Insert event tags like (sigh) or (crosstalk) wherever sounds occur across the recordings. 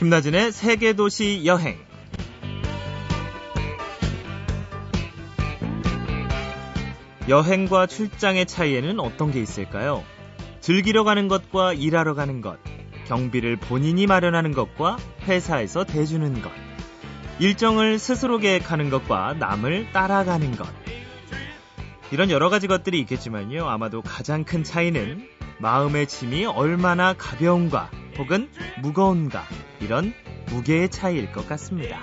김나진의 세계도시 여행. 여행과 출장의 차이에는 어떤 게 있을까요? 즐기러 가는 것과 일하러 가는 것, 경비를 본인이 마련하는 것과 회사에서 대주는 것, 일정을 스스로 계획하는 것과 남을 따라가는 것. 이런 여러 가지 것들이 있겠지만요. 아마도 가장 큰 차이는 마음의 짐이 얼마나 가벼운가 혹은 무거운가 이런 무게의 차이일 것 같습니다.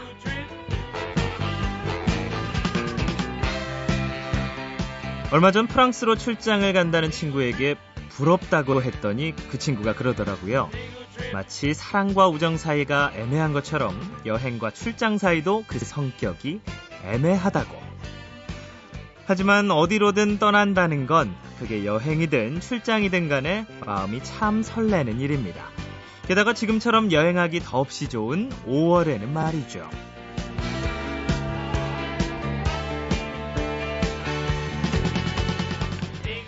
얼마 전 프랑스로 출장을 간다는 친구에게 부럽다고 했더니 그 친구가 그러더라고요. 마치 사랑과 우정 사이가 애매한 것처럼 여행과 출장 사이도 그 성격이 애매하다고. 하지만 어디로든 떠난다는 건 그게 여행이든 출장이든 간에 마음이 참 설레는 일입니다. 게다가 지금처럼 여행하기 더없이 좋은 5월에는 말이죠.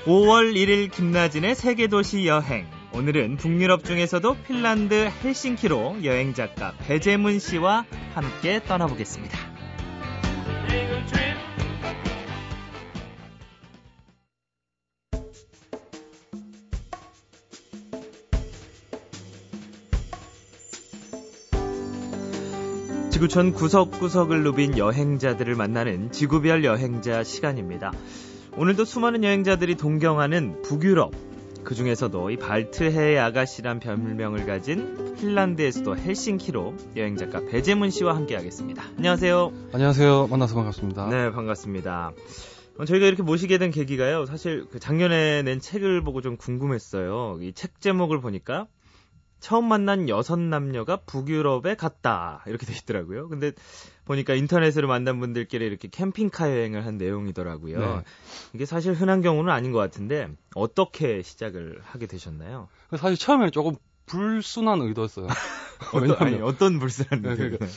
5월 1일 김나진의 세계도시 여행. 오늘은 북유럽 중에서도 핀란드 헬싱키로 여행작가 배재문 씨와 함께 떠나보겠습니다. 지구촌 구석구석을 누빈 여행자들을 만나는 지구별 여행자 시간입니다. 오늘도 수많은 여행자들이 동경하는 북유럽. 그 중에서도 이 발트해의 아가씨란 별명을 가진 핀란드의 수도 헬싱키로 여행작가 배재문 씨와 함께하겠습니다. 안녕하세요. 안녕하세요. 만나서 반갑습니다. 네, 반갑습니다. 어, 저희가 이렇게 모시게 된 계기가요. 사실 그 작년에 낸 책을 보고 좀 궁금했어요. 이 책 제목을 보니까 처음 만난 여섯 남녀가 북유럽에 갔다 이렇게 돼 있더라고요. 근데 보니까 인터넷으로 만난 분들끼리 이렇게 캠핑카 여행을 한 내용이더라고요. 네. 이게 사실 흔한 경우는 아닌 것 같은데 어떻게 시작을 하게 되셨나요? 사실 처음에는 조금 불순한 의도였어요. (laughs) 어떤, 아니, 어떤 불순한 네, 의도? 네,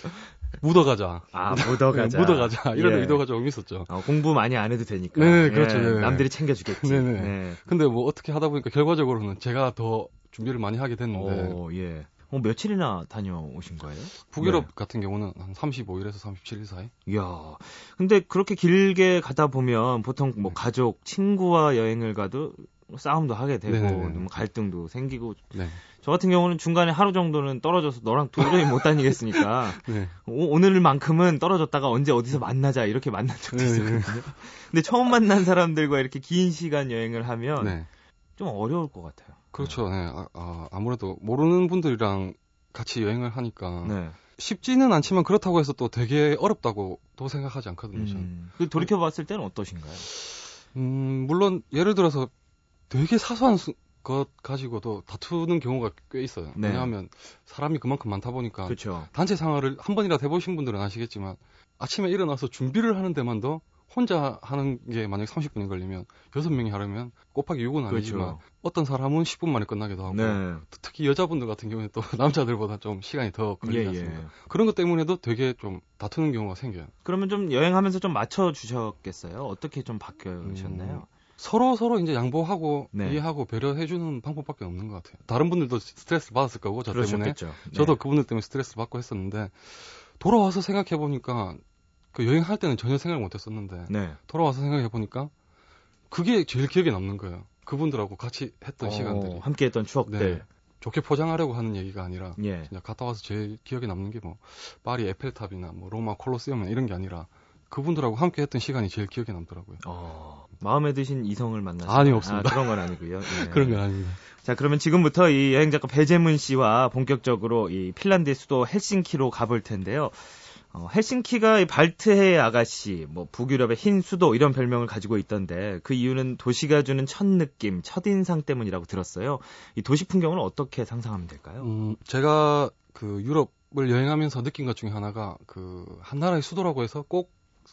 묻어가자. 아, 묻어가자. (laughs) 묻어가자. 이런 예. 의도가 조금 있었죠. 어, 공부 많이 안 해도 되니까. 네, 그렇죠. 예, 남들이 챙겨주겠지. 네네. 네. 근데 뭐 어떻게 하다 보니까 결과적으로는 제가 더 준비를 많이 하게 됐는데. 오, 예. 어, 며칠이나 다녀오신 거예요? 북유럽 네. 같은 경우는 한 35일에서 37일 사이? 이야. 근데 그렇게 길게 가다 보면 보통 뭐 네. 가족, 친구와 여행을 가도 싸움도 하게 되고 뭐 갈등도 생기고 네. 저 같은 경우는 중간에 하루 정도는 떨어져서 너랑 도저히 못 다니겠으니까 (laughs) 네. 오, 늘만큼은 떨어졌다가 언제 어디서 만나자 이렇게 만난 적도 네, 네. 있었거든요. 근데 처음 만난 사람들과 이렇게 긴 시간 여행을 하면 네. 좀 어려울 것 같아요. 그렇죠. 네. 아, 아, 무래도 모르는 분들이랑 같이 여행을 하니까 네. 쉽지는 않지만 그렇다고 해서 또 되게 어렵다고 또 생각하지 않거든요. 음. 그 돌이켜 봤을 때는 어떠신가요? 음, 물론 예를 들어서 되게 사소한 수, 것 가지고도 다투는 경우가 꽤 있어요. 네. 왜냐하면 사람이 그만큼 많다 보니까 그쵸. 단체 생활을 한 번이라도 해보신 분들은 아시겠지만 아침에 일어나서 준비를 하는 데만도 혼자 하는 게 만약에 30분이 걸리면 6명이 하려면 곱하기 6은 아니지만 그렇죠. 어떤 사람은 10분 만에 끝나기도 하고 네. 특히 여자분들 같은 경우에 또 (laughs) 남자들보다 좀 시간이 더 걸리지 예, 않습니까? 예. 그런 것 때문에도 되게 좀 다투는 경우가 생겨요. 그러면 좀 여행하면서 좀 맞춰 주셨겠어요? 어떻게 좀 바뀌셨나요? 음, 서로 서로 이제 양보하고 네. 이해하고 배려해주는 방법밖에 없는 것 같아요. 다른 분들도 스트레스 받았을 거고 저 때문에 네. 저도 그분들 때문에 스트레스 받고 했었는데 돌아와서 생각해 보니까 그 여행할 때는 전혀 생각을 못 했었는데 네. 돌아와서 생각해 보니까 그게 제일 기억에 남는 거예요. 그분들하고 같이 했던 어, 시간들이 함께 했던 추억들. 네. 좋게 포장하려고 하는 얘기가 아니라 예. 그냥 갔다 와서 제일 기억에 남는 게 뭐 파리 에펠탑이나 뭐 로마 콜로세움 이런 게 아니라 그분들하고 함께 했던 시간이 제일 기억에 남더라고요. 어, 마음에 드신 이성을 만나서 아니 없습니다. 아, 그런 건 아니고요. 네. (laughs) 그런 건 아닙니다. 자, 그러면 지금부터 이 여행 작가 배재문 씨와 본격적으로 이 핀란드의 수도 헬싱키로 가볼 텐데요. 어, 헬싱키가 발트해의 아가씨, 뭐 북유럽의 흰 수도 이런 별명을 가지고 있던데 그 이유는 도시가 주는 첫 느낌, 첫 인상 때문이라고 들었어요. 이 도시 풍경을 어떻게 상상하면 될까요? 음, 제가 그 유럽을 여행하면서 느낀 것 중에 하나가 그 한 나라의 수도라고 해서 꼭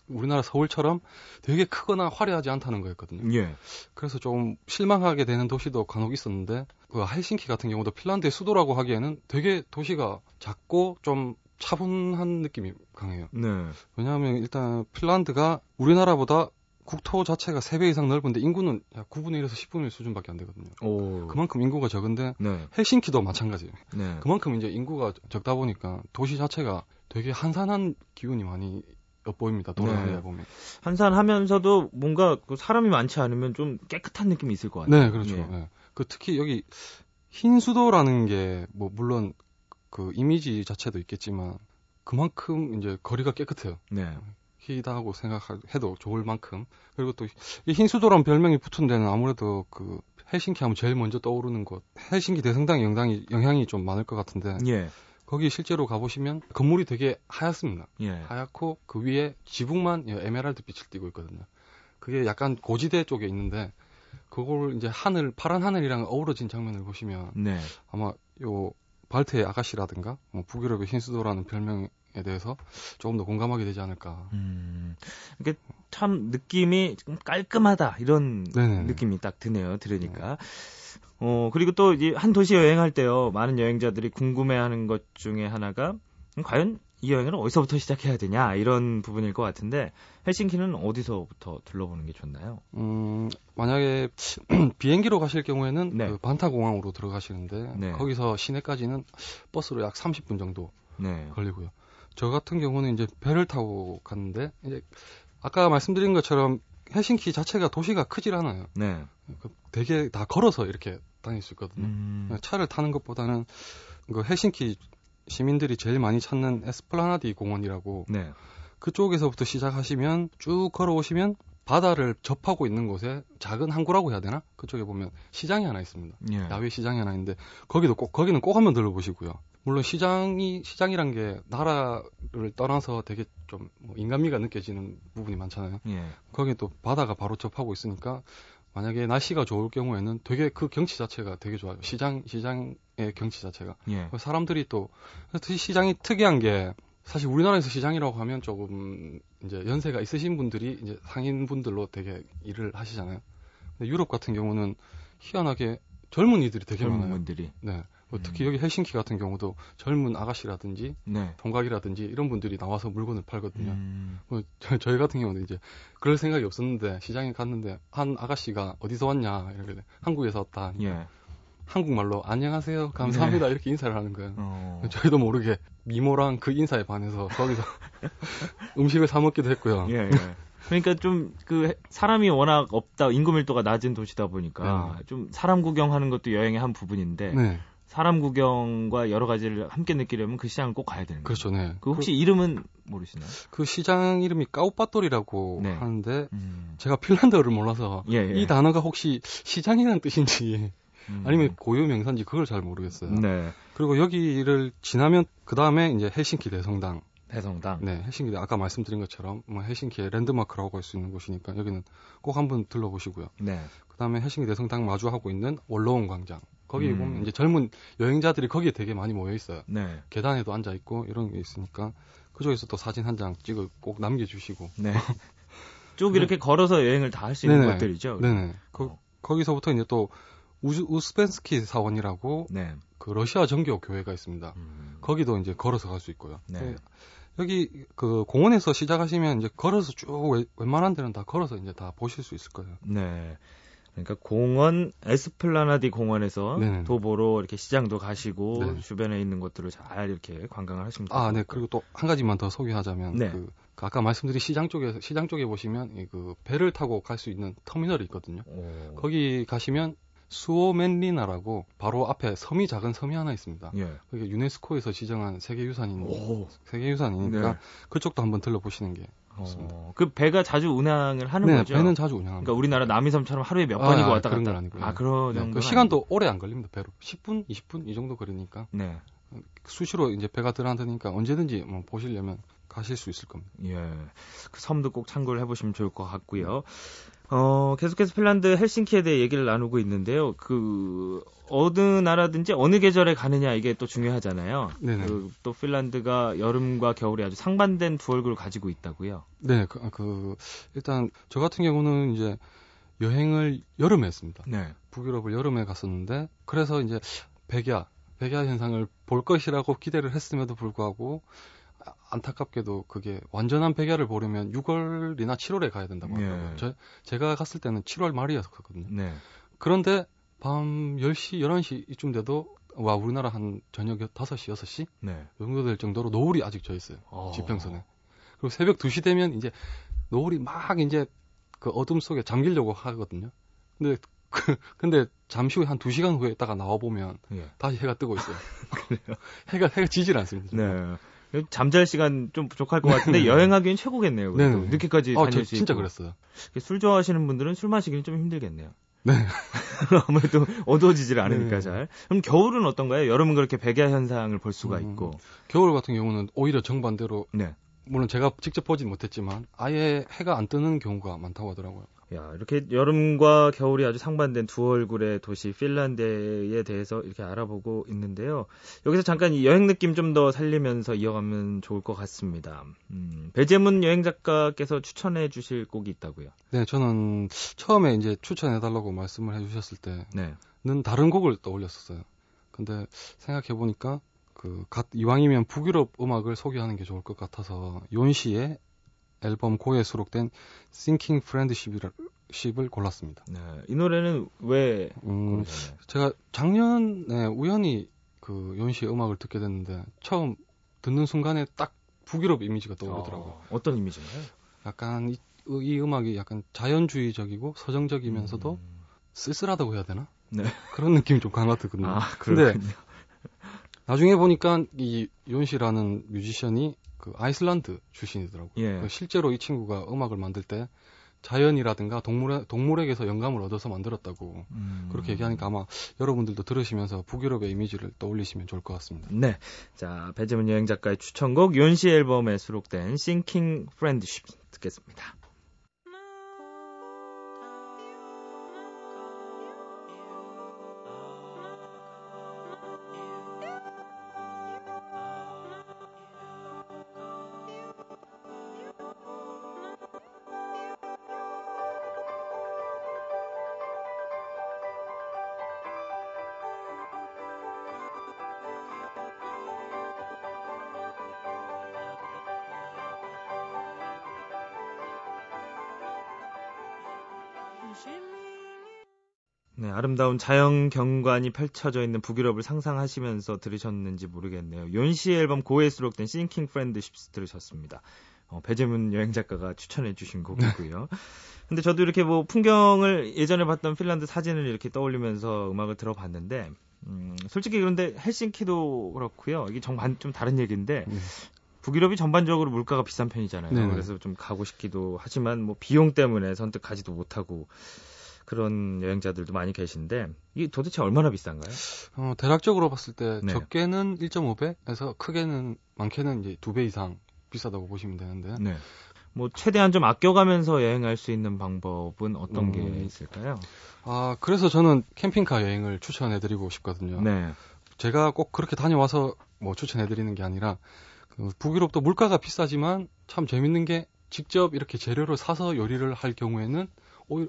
우리나라 서울처럼 되게 크거나 화려하지 않다는 거였거든요. 예. 그래서 좀 실망하게 되는 도시도 간혹 있었는데 그 헬싱키 같은 경우도 핀란드의 수도라고 하기에는 되게 도시가 작고 좀 차분한 느낌이 강해요. 네. 왜냐하면 일단 핀란드가 우리나라보다 국토 자체가 3배 이상 넓은데 인구는 약 9분의 1에서 10분의 1 수준밖에 안 되거든요. 오. 그만큼 인구가 적은데 네. 헬싱키도 마찬가지예요. 네. 그만큼 이제 인구가 적다 보니까 도시 자체가 되게 한산한 기운이 많이 엿보입니다. 돌아다니다 네. 보면. 한산하면서도 뭔가 그 사람이 많지 않으면 좀 깨끗한 느낌이 있을 것 같아요. 네, 그렇죠. 예. 네. 그 특히 여기 흰 수도라는 게 뭐 물론 그 이미지 자체도 있겠지만 그만큼 이제 거리가 깨끗해요. 네. 희다하고 생각해도 좋을 만큼 그리고 또 이 흰수도란 별명이 붙은 데는 아무래도 그 헬싱키 하면 제일 먼저 떠오르는 곳 헬싱키 대성당 영향이 영향이 좀 많을 것 같은데 예. 거기 실제로 가보시면 건물이 되게 하얗습니다. 예. 하얗고 그 위에 지붕만 에메랄드 빛을 띠고 있거든요. 그게 약간 고지대 쪽에 있는데 그걸 이제 하늘 파란 하늘이랑 어우러진 장면을 보시면 네. 아마 요 발트의 아가씨라든가 뭐 북유럽의 흰수도라는 별명에 대해서 조금 더 공감하게 되지 않을까. 음, 이게 참 느낌이 좀 깔끔하다 이런 네네네. 느낌이 딱 드네요. 들으니까. 네. 어, 그리고 또 이제 한 도시 여행할 때요. 많은 여행자들이 궁금해하는 것 중에 하나가 음, 과연 이 여행을 어디서부터 시작해야 되냐 이런 부분일 것 같은데 헬싱키는 어디서부터 둘러보는 게 좋나요? 음 만약에 (clears throat) 비행기로 가실 경우에는 네. 그 반타 공항으로 들어가시는데 네. 거기서 시내까지는 버스로 약 30분 정도 네. 걸리고요. 저 같은 경우는 이제 배를 타고 갔는데 이제 아까 말씀드린 것처럼 헬싱키 자체가 도시가 크질 않아요. 네. 그 되게 다 걸어서 이렇게 다닐 수 있거든요. 음. 차를 타는 것보다는 그 헬싱키 시민들이 제일 많이 찾는 에스플라나디 공원이라고 네. 그쪽에서부터 시작하시면 쭉 걸어오시면 바다를 접하고 있는 곳에 작은 항구라고 해야 되나? 그쪽에 보면 시장이 하나 있습니다. 예. 야외 시장이 하나 있는데 거기도 꼭 거기는 꼭 한번 들러보시고요. 물론 시장이 시장이란 게 나라를 떠나서 되게 좀뭐 인간미가 느껴지는 부분이 많잖아요. 예. 거기 또 바다가 바로 접하고 있으니까 만약에 날씨가 좋을 경우에는 되게 그 경치 자체가 되게 좋아요. 시장 시장의 경치 자체가. 예. 사람들이 또 시장이 특이한 게 사실 우리나라에서 시장이라고 하면 조금 이제 연세가 있으신 분들이 이제 상인 분들로 되게 일을 하시잖아요. 근데 유럽 같은 경우는 희한하게 젊은이들이 되게 젊은 많아요. 분들이. 네. 뭐 특히 음. 여기 헬싱키 같은 경우도 젊은 아가씨라든지 네. 동각이라든지 이런 분들이 나와서 물건을 팔거든요. 음. 뭐 저, 저희 같은 경우는 이제 그럴 생각이 없었는데 시장에 갔는데 한 아가씨가 어디서 왔냐 이렇게 한국에서 왔다. 예. 한국말로 안녕하세요 감사합니다 네. 이렇게 인사를 하는 거예요. 어. 저희도 모르게 미모랑 그 인사에 반해서 거기서 (laughs) 음식을 사 먹기도 했고요. 예, 예. 그러니까 좀 그 사람이 워낙 없다 인구 밀도가 낮은 도시다 보니까 네. 좀 사람 구경하는 것도 여행의 한 부분인데 네. 사람 구경과 여러 가지를 함께 느끼려면 그 시장을 꼭 가야 되는 거죠. 그렇죠, 네. 그 혹시 그, 이름은 모르시나요? 그 시장 이름이 Kauppatori라고 네. 하는데 음. 제가 핀란드어를 몰라서 예, 예. 이 단어가 혹시 시장이라는 뜻인지 음. 아니면 고유 명사인지 그걸 잘 모르겠어요. 네. 그리고 여기를 지나면 그 다음에 이제 헬싱키 대성당. 대성당. 네, 헬싱키 아까 말씀드린 것처럼 뭐 헬싱키의 랜드마크라고 할 수 있는 곳이니까 여기는 꼭 한번 들러보시고요. 네. 그 다음에 헬싱키 대성당 마주하고 있는 원로원 광장. 거기 음. 보면 이제 젊은 여행자들이 거기에 되게 많이 모여 있어요. 네. 계단에도 앉아 있고 이런 게 있으니까 그쪽에서 또 사진 한 장 찍어 꼭 남겨주시고. 네. (laughs) 쭉 이렇게 네. 걸어서 여행을 다 할 수 있는 네네. 것들이죠. 네네. 거, 거기서부터 이제 또 우즈, 우스펜스키 사원이라고 네. 그 러시아 정교 교회가 있습니다. 음. 거기도 이제 걸어서 갈 수 있고요. 네. 네. 여기 그 공원에서 시작하시면 이제 걸어서 쭉 웬만한 데는 다 걸어서 이제 다 보실 수 있을 거예요. 네. 그러니까 공원 에스플라나디 공원에서 네네. 도보로 이렇게 시장도 가시고 네. 주변에 있는 것들을 잘 이렇게 관광을 하시면 됩니다. 아, 네. 그리고 또 한 가지만 더 소개하자면 네. 그, 그 아까 말씀드린 시장 쪽에 시장 쪽에 보시면 그 배를 타고 갈 수 있는 터미널이 있거든요. 오. 거기 가시면 수오맨리나라고 바로 앞에 섬이 작은 섬이 하나 있습니다. 예. 그게 유네스코에서 지정한 세계유산인 세계유산이니까 네. 그쪽도 한번 들러보시는 게 좋습니다. 어, 그 배가 자주 운항을 하는 네, 거죠? 배는 자주 운항합니다. 그러니까 우리나라 남이섬처럼 하루에 몇 아, 번이고 아, 왔다 갔다 아니고요. 아, 그런 네, 그 시간도 오래 안 걸립니다. 배로 10분, 20분 이 정도 걸리니까. 네. 수시로 이제 배가 들어앉으니까 언제든지 뭐 보시려면 가실 수 있을 겁니다. 예. 그 섬도 꼭 참고를 해보시면 좋을 것 같고요. 어, 계속해서 핀란드 헬싱키에 대해 얘기를 나누고 있는데요. 그, 어느 나라든지 어느 계절에 가느냐 이게 또 중요하잖아요. 네네. 그, 또 핀란드가 여름과 겨울에 아주 상반된 두 얼굴을 가지고 있다고요. 네, 그, 그 일단 저 같은 경우는 이제 여행을 여름에 했습니다. 네. 북유럽을 여름에 갔었는데 그래서 이제 백야, 백야 현상을 볼 것이라고 기대를 했음에도 불구하고 안타깝게도 그게 완전한 백야를 보려면 6월이나 7월에 가야 된다고 하더라고요. 예. 저, 제가 갔을 때는 7월 말이었거든요. 네. 그런데 밤 10시, 11시 이쯤 돼도 와 우리나라 한 저녁 5시, 6시 네. 정도 될 정도로 노을이 아직 져 있어요. 어. 지평선에. 그리고 새벽 2시 되면 이제 노을이 막 이제 그 어둠 속에 잠기려고 하거든요. 근데 그, 근데 잠시 후에 한 2시간 후에 있다가 나와 보면 예. 다시 해가 뜨고 있어요. (laughs) 그래요? 해가 해가 지질 않습니다. 네. 잠잘 시간 좀 부족할 것 같은데 여행하기엔 최고겠네요. 네. 늦게까지 아, 다닐 수 진짜 그랬어요. 술 좋아하시는 분들은 술 마시기는 좀 힘들겠네요. 네. (laughs) 아무래도 어두워지질 않으니까 네. 잘. 그럼 겨울은 어떤가요? 여름은 그렇게 백야 현상을 볼 수가 음, 있고. 겨울 같은 경우는 오히려 정반대로. 네. 물론 제가 직접 보진 못했지만 아예 해가 안 뜨는 경우가 많다고 하더라고요. 야, 이렇게 여름과 겨울이 아주 상반된 두 얼굴의 도시 핀란드에 대해서 이렇게 알아보고 있는데요. 여기서 잠깐 이 여행 느낌 좀 더 살리면서 이어가면 좋을 것 같습니다. 음, 배재문 여행 작가께서 추천해 주실 곡이 있다고요? 네, 저는 처음에 이제 추천해 달라고 말씀을 해 주셨을 때는 네. 다른 곡을 떠올렸었어요. 근데 생각해 보니까 그 이왕이면 북유럽 음악을 소개하는 게 좋을 것 같아서 윤씨의 앨범 고에 수록된 Thinking Friendship을 골랐습니다. 네, 이 노래는 왜 음, 제가 작년에 우연히 그 연시의 음악을 듣게 됐는데 처음 듣는 순간에 딱 북유럽 이미지가 떠오르더라고요. 어, 떤 이미지인가요? 약간 이, 이, 음악이 약간 자연주의적이고 서정적이면서도 음... 쓸쓸하다고 해야 되나? 네. 그런 느낌이 좀 강하거든요. 아, 근데 나중에 보니까 이 윤씨라는 뮤지션이 그 아이슬란드 출신이더라고요. 예. 그 실제로 이 친구가 음악을 만들 때 자연이라든가 동물 동물에게서 영감을 얻어서 만들었다고 음. 그렇게 얘기하니까 아마 여러분들도 들으시면서 북유럽의 이미지를 떠올리시면 좋을 것 같습니다. 네, 자 배재문 여행 작가의 추천곡 윤시 앨범에 수록된 Thinking Friendship 듣겠습니다. 네, 아름다운 자연 경관이 펼쳐져 있는 북유럽을 상상하시면서 들으셨는지 모르겠네요. 윤씨 앨범 고에 수록된 Thinking Friendships 들으셨습니다. 어, 배재문 여행 작가가 추천해 주신 곡이고요. (laughs) 근데 저도 이렇게 뭐 풍경을 예전에 봤던 핀란드 사진을 이렇게 떠올리면서 음악을 들어봤는데 음, 솔직히 그런데 헬싱키도 그렇고요. 이게 정반 좀 다른 얘기인데 네. 북유럽이 전반적으로 물가가 비싼 편이잖아요. 네 그래서 좀 가고 싶기도 하지만 뭐 비용 때문에 선뜻 가지도 못하고 그런 여행자들도 많이 계신데 이게 도대체 얼마나 비싼가요? 어, 대략적으로 봤을 때 네. 적게는 1.5배에서 크게는 많게는 이제 2배 이상 비싸다고 보시면 되는데. 네. 뭐 최대한 좀 아껴가면서 여행할 수 있는 방법은 어떤 음. 게 있을까요? 아 그래서 저는 캠핑카 여행을 추천해드리고 싶거든요. 네. 제가 꼭 그렇게 다녀와서 뭐 추천해드리는 게 아니라 그 북유럽도 물가가 비싸지만 참 재밌는 게 직접 이렇게 재료를 사서 요리를 할 경우에는 오,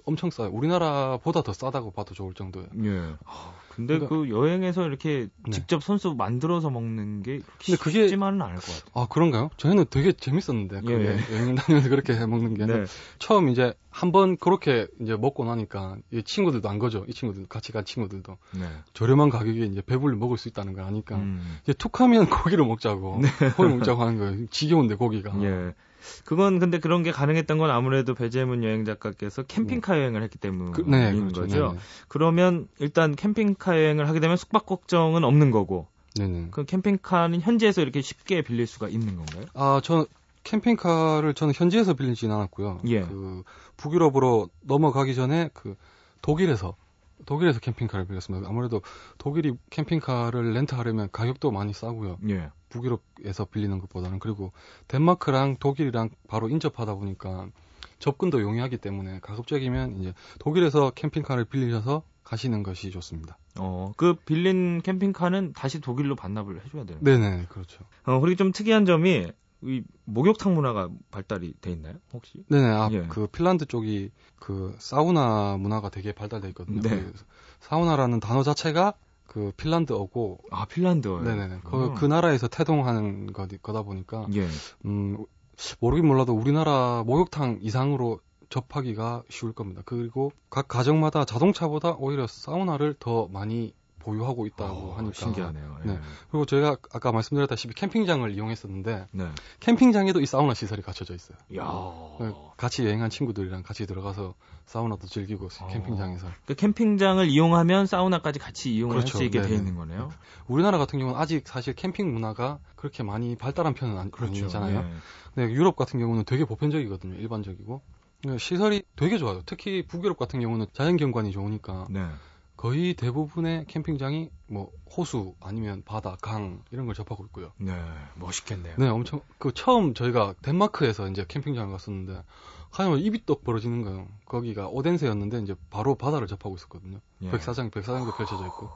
엄청 싸요. 우리나라보다 더 싸다고 봐도 좋을 정도예요. 예. 아, 근데 그러니까, 그 여행에서 이렇게 네. 직접 손수 만들어서 먹는 게 근데 그게 쉽지만은 않을 것 같아요. 아 그런가요? 저희는 되게 재밌었는데 그게 예. 여행 다니면서 그렇게 해 먹는 게 네. 처음 이제 한번 그렇게 이제 먹고 나니까 이 친구들도 안 거죠. 이 친구들 같이 간 친구들도 네. 저렴한 가격에 이제 배불리 먹을 수 있다는 걸 아니까 음. 이제 툭하면 (laughs) 고기를 먹자고 네. 고기 먹자고 하는 거예요. 지겨운데 고기가. 예. 그건 근데 그런 게 가능했던 건 아무래도 배재문 여행 작가께서 캠핑카 네. 여행을 했기 때문인 그, 네, 그렇죠. 거죠. 네네. 그러면 일단 캠핑카 여행을 하게 되면 숙박 걱정은 없는 거고. 네네. 그 캠핑카는 현지에서 이렇게 쉽게 빌릴 수가 있는 건가요? 아, 저 캠핑카를 저는 현지에서 빌리지는 않았고요. 예. 그 북유럽으로 넘어가기 전에 그 독일에서 독일에서 캠핑카를 빌렸습니다. 아무래도 독일이 캠핑카를 렌트하려면 가격도 많이 싸고요. 예. 북유럽에서 빌리는 것보다는 그리고 덴마크랑 독일이랑 바로 인접하다 보니까 접근도 용이하기 때문에 가급적이면 이제 독일에서 캠핑카를 빌리셔서 가시는 것이 좋습니다. 어, 그 빌린 캠핑카는 다시 독일로 반납을 해줘야 되는 거예요? 네네, 그렇죠. 어, 그리고 좀 특이한 점이 이 목욕탕 문화가 발달이 돼 있나요? 혹시? 네네. 아, 예. 그 핀란드 쪽이 그 사우나 문화가 되게 발달돼 있거든요. 네. 그 사우나라는 단어 자체가 그 핀란드어고 아 핀란드 네네네 그, 그 나라에서 태동하는 거, 거다 보니까 예. 음 모르긴 몰라도 우리나라 목욕탕 이상으로 접하기가 쉬울 겁니다. 그리고 각 가정마다 자동차보다 오히려 사우나를 더 많이 보유하고 있다고 어, 하니까 신기하네요. 예. 네. 그리고 저희가 아까 말씀드렸다시피 캠핑장을 이용했었는데 네. 캠핑장에도 이 사우나 시설이 갖춰져 있어요. 야. 네, 같이 여행한 친구들이랑 같이 들어가서 사우나도 즐기고 어. 캠핑장에서. 그 캠핑장을 이용하면 사우나까지 같이 이용할 그렇죠. 수 있게 돼 있는 거네요. 네. 우리나라 같은 경우는 아직 사실 캠핑 문화가 그렇게 많이 발달한 편은 아니, 그렇죠. 잖아요 네. 네, 유럽 같은 경우는 되게 보편적이거든요. 일반적이고. 네, 시설이 되게 좋아요. 특히 북유럽 같은 경우는 자연 경관이 좋으니까 네. 거의 대부분의 캠핑장이 뭐 호수 아니면 바다, 강 이런 걸 접하고 있고요. 네, 멋있겠네요. 네, 엄청 그 처음 저희가 덴마크에서 이제 캠핑장을 갔었는데 가면 입이 떡 벌어지는 거예요. 거기가 오덴세였는데 이제 바로 바다를 접하고 있었거든요. 예. 백사장 백사장도 펼쳐져 있고.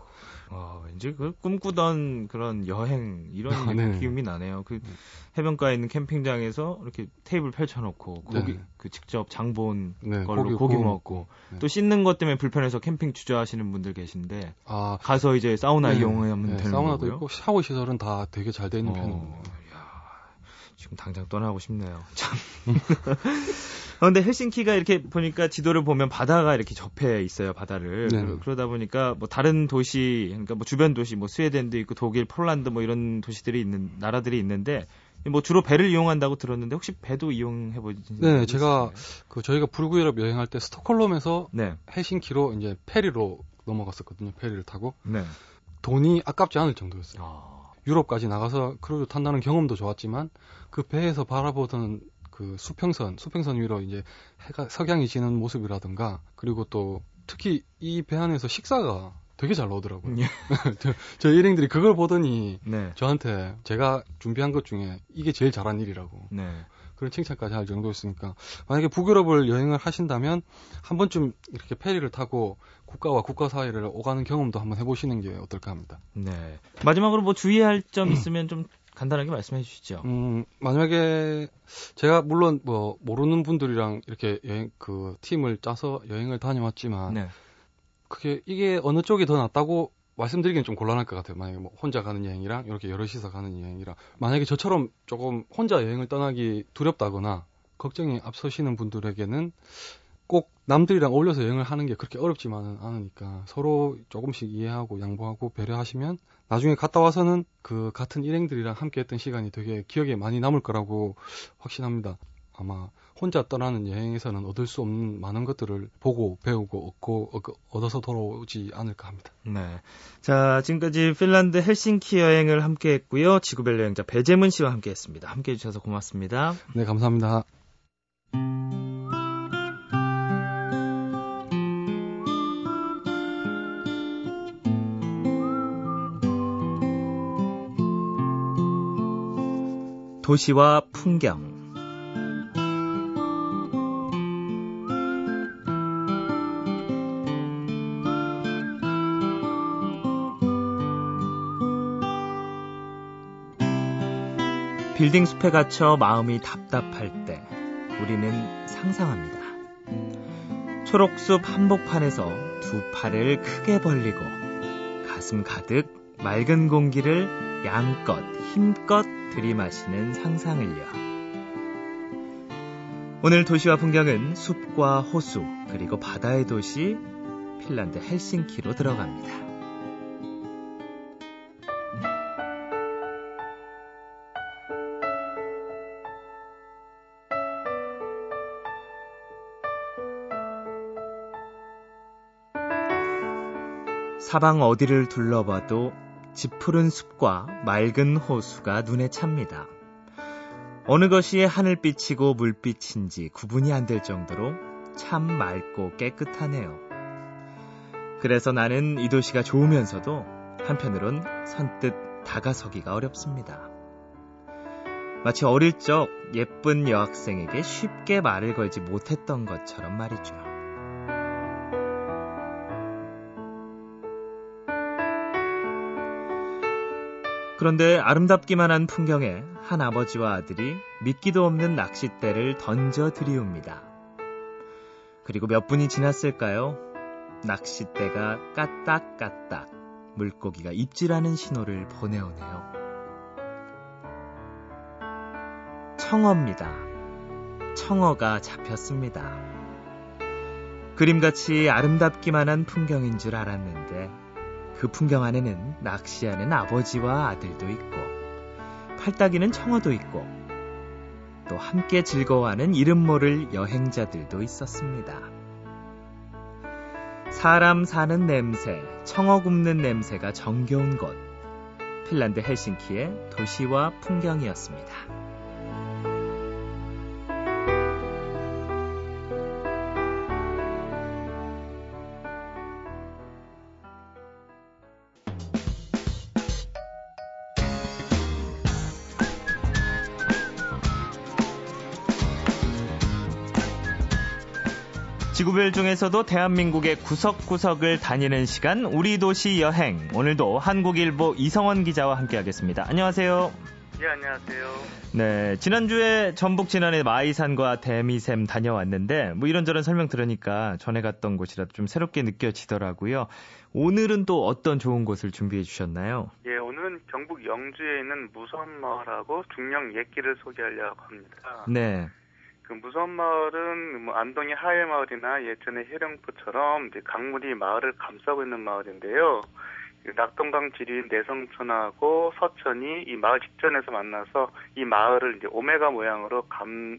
아, 왠지 그 꿈꾸던 그런 여행 이런 아, 네. 기움이 나네요. 그 해변가에 있는 캠핑장에서 이렇게 테이블 펼쳐놓고 고기 네. 그 직접 장본 네, 걸로 고기, 고기 먹고 네. 또 씻는 것 때문에 불편해서 캠핑 주저하시는 분들 계신데 아, 가서 이제 사우나 네. 이용하면 네, 되는 사우나도 거고요. 있고 샤워 시설은 다 되게 잘 돼 있는 어, 편입니다. 지금 당장 떠나고 싶네요. (laughs) 참. 어, 근데 헬싱키가 이렇게 보니까 지도를 보면 바다가 이렇게 접해 있어요, 바다를. 네. 그러다 보니까 뭐 다른 도시, 그러니까 뭐 주변 도시, 뭐 스웨덴도 있고 독일, 폴란드 뭐 이런 도시들이 있는, 나라들이 있는데 뭐 주로 배를 이용한다고 들었는데 혹시 배도 이용해 보신 네, 제가 그 저희가 북유럽 여행할 때 스톡홀름에서 네. 헬싱키로 이제 페리로 넘어갔었거든요. 페리를 타고. 네. 돈이 아깝지 않을 정도였어요. 아... 유럽까지 나가서 크루즈 탄다는 경험도 좋았지만 그 배에서 바라보던 그 수평선, 수평선 위로 이제 해가 석양이 지는 모습이라든가 그리고 또 특히 이 배 안에서 식사가 되게 잘 나오더라고요. 예. (laughs) 저, 저 일행들이 그걸 보더니 네. 저한테 제가 준비한 것 중에 이게 제일 잘한 일이라고. 네. 그런 칭찬까지 할 정도였으니까 만약에 북유럽을 여행을 하신다면 한 번쯤 이렇게 페리를 타고 국가와 국가 사이를 오가는 경험도 한번 해보시는 게 어떨까 합니다. 네. 마지막으로 뭐 주의할 점 (clears throat) 있으면 좀 간단하게 말씀해 주시죠. 음, 만약에 제가 물론 뭐 모르는 분들이랑 이렇게 여행 그 팀을 짜서 여행을 다녀왔지만 네. 그게 이게 어느 쪽이 더 낫다고 말씀드리기는 좀 곤란할 것 같아요. 만약에 뭐 혼자 가는 여행이랑 이렇게 여럿이서 가는 여행이랑 만약에 저처럼 조금 혼자 여행을 떠나기 두렵다거나 걱정이 앞서시는 분들에게는 꼭 남들이랑 어울려서 여행을 하는 게 그렇게 어렵지만은 않으니까 서로 조금씩 이해하고 양보하고 배려하시면 나중에 갔다 와서는 그 같은 일행들이랑 함께 했던 시간이 되게 기억에 많이 남을 거라고 확신합니다. 아마 혼자 떠나는 여행에서는 얻을 수 없는 많은 것들을 보고 배우고 얻고 얻어서 돌아오지 않을까 합니다. 네. 자, 지금까지 핀란드 헬싱키 여행을 함께 했고요. 지구별 여행자 배재문 씨와 함께 했습니다. 함께 해주셔서 고맙습니다. 네, 감사합니다. 도시와 풍경 빌딩 숲에 갇혀 마음이 답답할 때 우리는 상상합니다. 초록숲 한복판에서 두 팔을 크게 벌리고 가슴 가득 맑은 공기를 양껏 힘껏 들이마시는 상상을요. 오늘 도시와 풍경은 숲과 호수 그리고 바다의 도시 핀란드 헬싱키로 들어갑니다. 사방 어디를 둘러봐도 짙푸른 숲과 맑은 호수가 눈에 찹니다. 어느 것이 하늘빛이고 물빛인지 구분이 안 될 정도로 참 맑고 깨끗하네요. 그래서 나는 이 도시가 좋으면서도 한편으론 선뜻 다가서기가 어렵습니다. 마치 어릴 적 예쁜 여학생에게 쉽게 말을 걸지 못했던 것처럼 말이죠. 그런데 아름답기만 한 풍경에 한 아버지와 아들이 믿기도 없는 낚싯대를 던져 들이웁니다. 그리고 몇 분이 지났을까요? 낚싯대가 까딱까딱 물고기가 입질하는 신호를 보내오네요. 청어입니다. 청어가 잡혔습니다. 그림같이 아름답기만 한 풍경인 줄 알았는데 그 풍경 안에는 낚시하는 아버지와 아들도 있고 팔딱이는 청어도 있고 또 함께 즐거워하는 이름 모를 여행자들도 있었습니다. 사람 사는 냄새, 청어 굽는 냄새가 정겨운 곳. 핀란드 헬싱키의 도시와 풍경이었습니다. 중에서도 대한민국의 구석구석을 다니는 시간 우리 도시 여행 오늘도 한국일보 이성원 기자와 함께하겠습니다. 안녕하세요. 예, 안녕하세요. 네, 지난주에 전북 진안에 마이산과 대미샘 다녀왔는데 뭐 이런저런 설명 들으니까 전에 갔던 곳이라 좀 새롭게 느껴지더라고요. 오늘은 또 어떤 좋은 곳을 준비해 주셨나요? 예, 오늘은 경북 영주에 있는 무선마을하고 중령 옛길을 소개하려고 합니다. 네. 그 무선 마을은 뭐 안동의 하회 마을이나 예전의 해령포처럼 강물이 마을을 감싸고 있는 마을인데요. 그 낙동강 지리인 내성천하고 서천이 이 마을 직전에서 만나서 이 마을을 이제 오메가 모양으로 감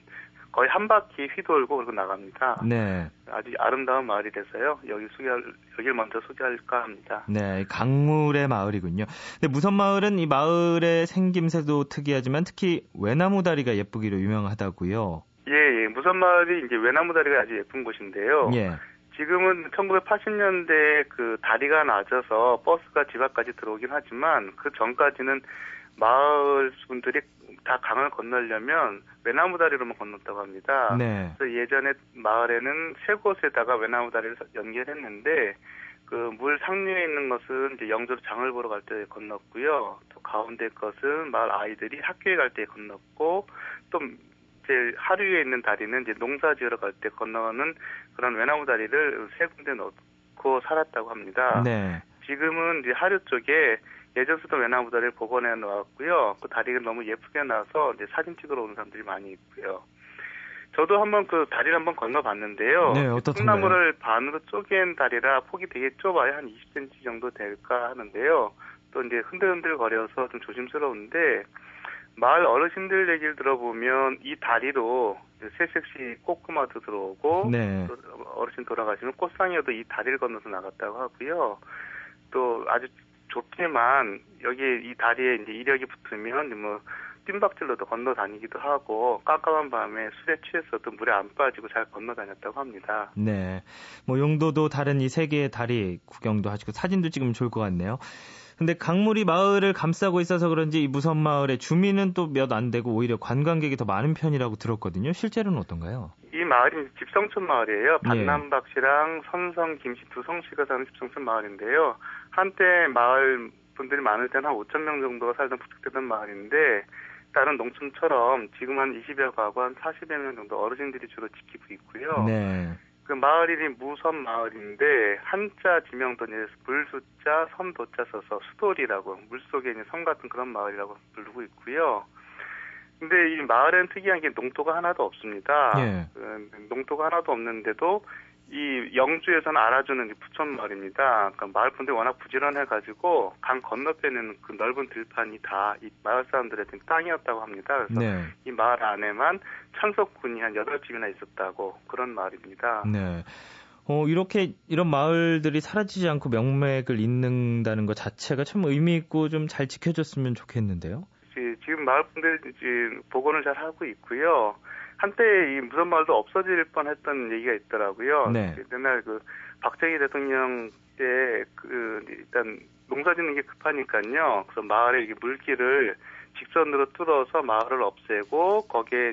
거의 한 바퀴 휘돌고 그러고 나갑니다. 네. 아주 아름다운 마을이 돼서요. 여기 소개할 여기를 먼저 소개할까 합니다. 네, 강물의 마을이군요. 근데 무선 마을은 이 마을의 생김새도 특이하지만 특히 외나무 다리가 예쁘기로 유명하다고요. 예, 예. 무선마을이 이제 외나무 다리가 아주 예쁜 곳인데요. 예. 지금은 1980년대에 그 다리가 낮아서 버스가 집 앞까지 들어오긴 하지만 그 전까지는 마을 분들이 다 강을 건너려면 외나무 다리로만 건넜다고 합니다. 네. 그래서 예전에 마을에는 세 곳에다가 외나무 다리를 연결했는데 그 물 상류에 있는 것은 이제 영주로 장을 보러 갈 때 건넜고요. 또 가운데 것은 마을 아이들이 학교에 갈 때 건넜고 또 이제 하류에 있는 다리는 이제 농사 지으러 갈 때 건너는 그런 외나무 다리를 세 군데 넣고 살았다고 합니다. 네. 지금은 이제 하류 쪽에 예전 쓰던 외나무 다리를 복원해 놓았고요. 그 다리가 너무 예쁘게 나서 이제 사진 찍으러 오는 사람들이 많이 있고요. 저도 한번 그 다리를 한번 건너봤는데요. 네? 콩나물을 반으로 쪼갠 다리라 폭이 되게 좁아요. 한 20cm 정도 될까 하는데요. 또 이제 흔들흔들 거려서 좀 조심스러운데 마을 어르신들 얘기를 들어보면 이 다리로 새색시 꽃구마도 들어오고 네. 또 어르신 돌아가시면 꽃상이어도 이 다리를 건너서 나갔다고 하고요. 또 아주 좋지만 여기 이 다리에 이제 이력이 붙으면 뭐 뜀박질로도 건너 다니기도 하고 깜깜한 밤에 술에 취해서도 물에 안 빠지고 잘 건너 다녔다고 합니다. 네. 뭐 용도도 다른 이 세 개의 다리 구경도 하시고 사진도 찍으면 좋을 것 같네요. 근데 강물이 마을을 감싸고 있어서 그런지 이 무선 마을의 주민은 또 몇 안 되고 오히려 관광객이 더 많은 편이라고 들었거든요. 실제로는 어떤가요? 이 마을이 집성촌 마을이에요. 예. 반남박 씨랑 선성, 김씨 두 성씨가 사는 집성촌 마을인데요. 한때 마을 분들이 많을 때는 한 5천 명 정도가 살던 부축되던 마을인데 다른 농촌처럼 지금 한 20여 가구 한 40여 명 정도 어르신들이 주로 지키고 있고요. 네. 그 마을 이름이 무섬 마을인데 한자 지명도 이제 물숫자 섬도자 써서 수돌이라고 물속에 있는 섬 같은 그런 마을이라고 부르고 있고요. 근데 이 마을엔 특이한 게 농토가 하나도 없습니다. 예. 그 농토가 하나도 없는데도 이 영주에서는 알아주는 부천 마을입니다. 그러니까 마을 분들이 워낙 부지런해가지고 강 건너편에는 그 넓은 들판이 다 이 마을 사람들의 땅이었다고 합니다. 그래서 네. 이 마을 안에만 창석군이 한 8집이나 있었다고 그런 마을입니다. 네. 어, 이렇게 이런 마을들이 사라지지 않고 명맥을 잇는다는 것 자체가 참 의미 있고 좀 잘 지켜졌으면 좋겠는데요. 지- 지금 마을 분들이 지금 복원을 잘 하고 있고요. 한때 이 무선 마을도 없어질 뻔했던 얘기가 있더라고요. 네. 옛날 그 박정희 대통령 때 그 일단 농사짓는 게 급하니까요. 그래서 마을에 이게 물길을 직선으로 뚫어서 마을을 없애고 거기에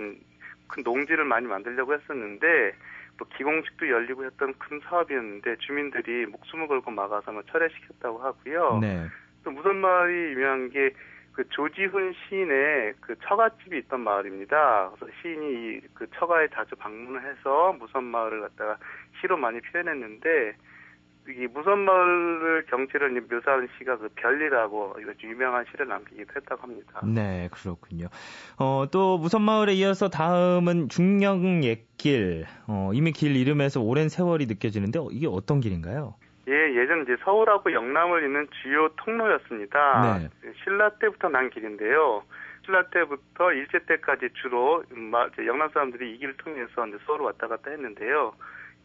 큰 농지를 많이 만들려고 했었는데 또 기공식도 열리고 했던 큰 사업이었는데 주민들이 목숨을 걸고 막아서 뭐 철회시켰다고 하고요. 네. 또 무슨 마을이 유명한 게 그 조지훈 시인의 그 처갓집이 있던 마을입니다. 그래서 시인이 이그 처가에 자주 방문을 해서 무선 마을을 갖다가 시로 많이 표현했는데 이 무선 마을 경치를 묘사하는 시가 그 별이라고 이거 유명한 시를 남기기도 했다고 합니다. 네, 그렇군요. 어, 또 무선 마을에 이어서 다음은 중령 옛길. 어, 이미 길 이름에서 오랜 세월이 느껴지는데 어, 이게 어떤 길인가요? 예, 예전 이제 서울하고 영남을 잇는 주요 통로였습니다. 네. 신라 때부터 난 길인데요. 신라 때부터 일제 때까지 주로 영남 사람들이 이 길을 통해서 이제 서울 왔다 갔다 했는데요.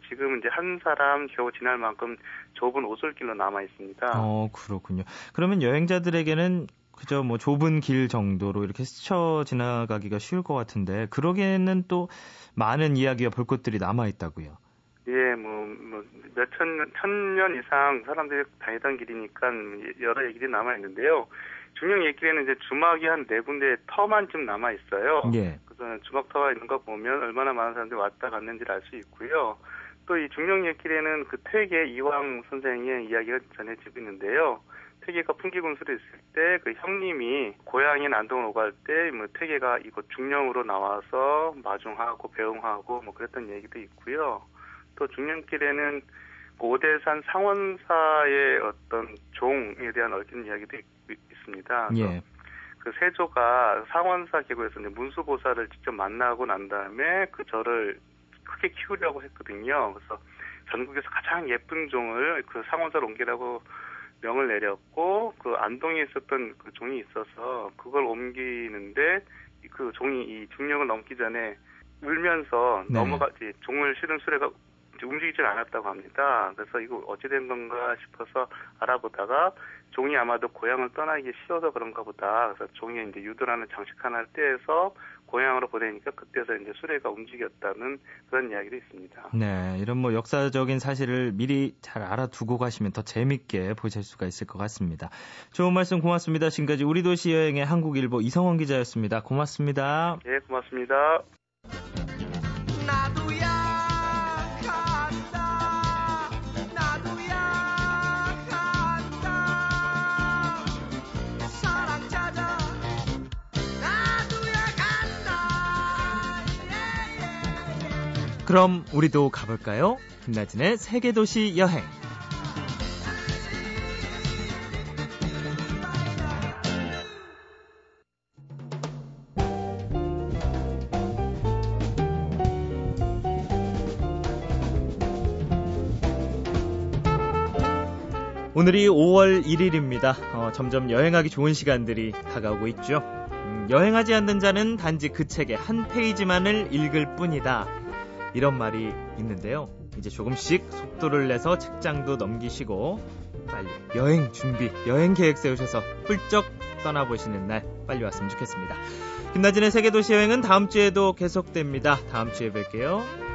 지금 이제 한 사람 겨우 지날 만큼 좁은 오솔길로 남아 있습니다. 어, 그렇군요. 그러면 여행자들에게는 그저 뭐 좁은 길 정도로 이렇게 스쳐 지나가기가 쉬울 것 같은데 그러기에는 또 많은 이야기와 볼 것들이 남아 있다고요. 예, 뭐, 뭐, 몇 천, 천년 이상 사람들이 다니던 길이니까 여러 얘기들이 남아 있는데요. 중령 옛길에는 이제 주막이 한 네 군데 터만 좀 남아 있어요. 예. 그래서 주막 터가 있는 거 보면 얼마나 많은 사람들이 왔다 갔는지를 알 수 있고요. 또 이 중령 옛길에는 그 퇴계 이왕 선생의 이야기가 전해지고 있는데요. 퇴계가 풍기군수로 있을 때 그 형님이 고향인 안동을 오갈 때 뭐 퇴계가 이곳 중령으로 나와서 마중하고 배웅하고 뭐 그랬던 얘기도 있고요. 또 중년길에는 고대산 상원사의 어떤 종에 대한 얽힌 이야기도 있, 습니다 예. 그 세조가 상원사 계곡에서 이제 문수보살을 직접 만나고 난 다음에 그 절을 크게 키우려고 했거든요. 그래서 전국에서 가장 예쁜 종을 그 상원사로 옮기라고 명을 내렸고 그 안동에 있었던 그 종이 있어서 그걸 옮기는데 그 종이 이 중력을 넘기 전에 울면서 네. 넘어가지 종을 실은 수레가 움직이질 않았다고 합니다. 그래서 이거 어찌 된 건가 싶어서 알아보다가 종이 아마도 고향을 떠나기 쉬워서 그런가 보다. 그래서 종이에 이제 유도라는 장식 하나를 떼서 고향으로 보내니까 그때서 이제 수레가 움직였다는 그런 이야기도 있습니다. 네, 이런 뭐 역사적인 사실을 미리 잘 알아두고 가시면 더 재밌게 보실 수가 있을 것 같습니다. 좋은 말씀 고맙습니다. 지금까지 우리 도시 여행의 한국일보 이성원 기자였습니다. 고맙습니다. 네, 고맙습니다. 그럼 우리도 가볼까요? 김나진의 세계도시 여행. 오늘이 5월 1일입니다. 어, 점점 여행하기 좋은 시간들이 다가오고 있죠. 음, 여행하지 않는 자는 단지 그 책의 한 페이지만을 읽을 뿐이다. 이런 말이 있는데요. 이제 조금씩 속도를 내서 책장도 넘기시고 빨리 여행 준비, 여행 계획 세우셔서 훌쩍 떠나보시는 날 빨리 왔으면 좋겠습니다. 김나진의 세계도시 여행은 다음 주에도 계속됩니다. 다음 주에 뵐게요.